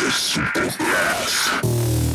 the super blast.